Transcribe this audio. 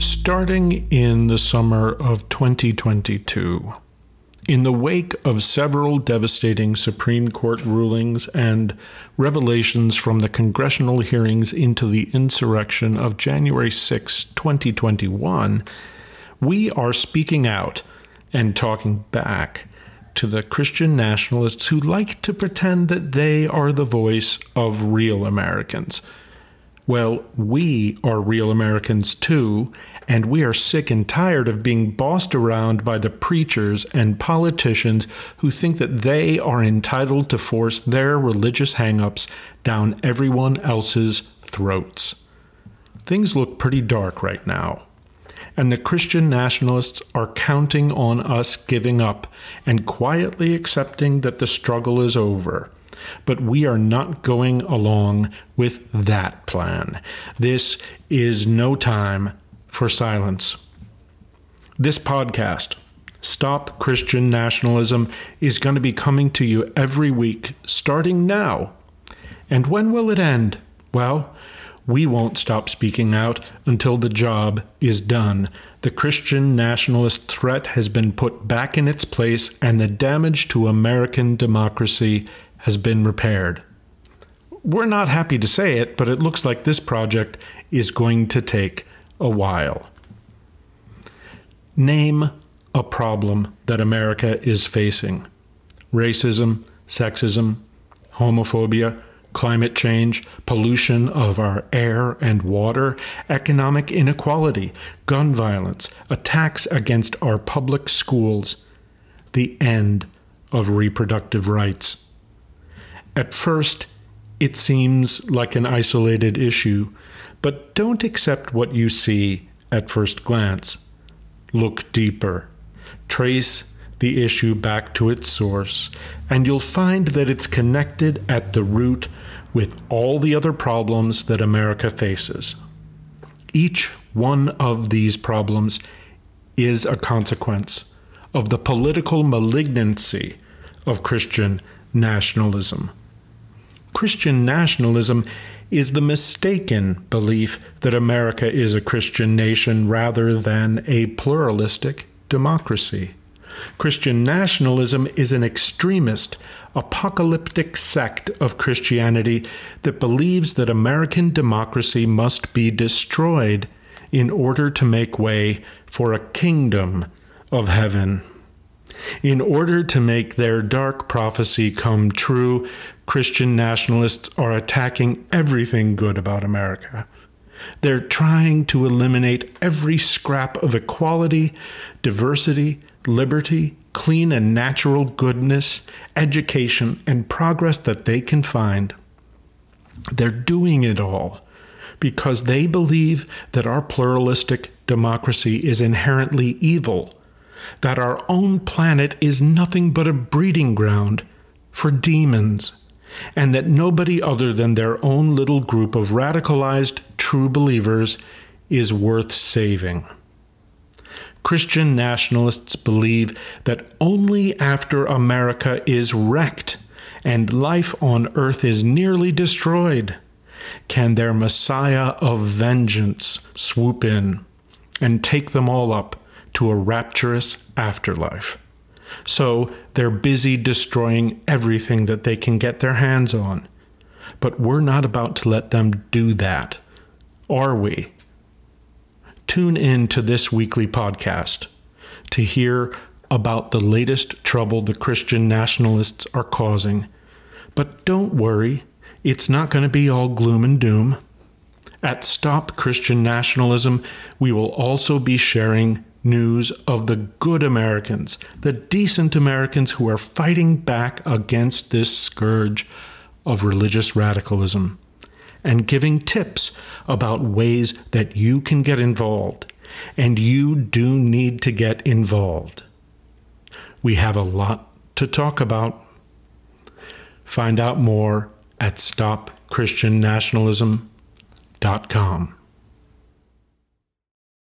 Starting in the summer of 2022, in the wake of several devastating Supreme Court rulings and revelations from the congressional hearings into the insurrection of January 6, 2021, we are speaking out and talking back to the Christian nationalists who like to pretend that they are the voice of real Americans. Well, we are real Americans too, and we are sick and tired of being bossed around by the preachers and politicians who think that they are entitled to force their religious hang-ups down everyone else's throats. Things look pretty dark right now and the Christian nationalists are counting on us giving up and quietly accepting that the struggle is over. But we are not going along with that plan. This is no time for silence. This podcast, Stop Christian Nationalism, is going to be coming to you every week, starting now. And when will it end? Well, we won't stop speaking out until the job is done. The Christian nationalist threat has been put back in its place, and the damage to American democracy has been repaired. We're not happy to say it, but it looks like this project is going to take a while. Name a problem that America is facing racism, sexism, homophobia, climate change, pollution of our air and water, economic inequality, gun violence, attacks against our public schools, the end of reproductive rights. At first, it seems like an isolated issue, but don't accept what you see at first glance. Look deeper. Trace the issue back to its source, and you'll find that it's connected at the root with all the other problems that America faces. Each one of these problems is a consequence of the political malignancy of Christian nationalism. Christian nationalism is the mistaken belief that America is a Christian nation rather than a pluralistic democracy. Christian nationalism is an extremist, apocalyptic sect of Christianity that believes that American democracy must be destroyed in order to make way for a kingdom of heaven. In order to make their dark prophecy come true, Christian nationalists are attacking everything good about America. They're trying to eliminate every scrap of equality, diversity, liberty, clean and natural goodness, education, and progress that they can find. They're doing it all because they believe that our pluralistic democracy is inherently evil, that our own planet is nothing but a breeding ground for demons, and that nobody other than their own little group of radicalized true believers is worth saving. Christian nationalists believe that only after America is wrecked and life on earth is nearly destroyed can their Messiah of vengeance swoop in and take them all up to a rapturous afterlife. So they're busy destroying everything that they can get their hands on. But we're not about to let them do that, are we? Tune in to this weekly podcast to hear about the latest trouble the Christian nationalists are causing. But don't worry, it's not going to be all gloom and doom. At Stop Christian Nationalism, we will also be sharing news of the good Americans, the decent Americans who are fighting back against this scourge of religious radicalism and giving tips about ways that you can get involved. And you do need to get involved. We have a lot to talk about. Find out more at stopchristiannationalism.com.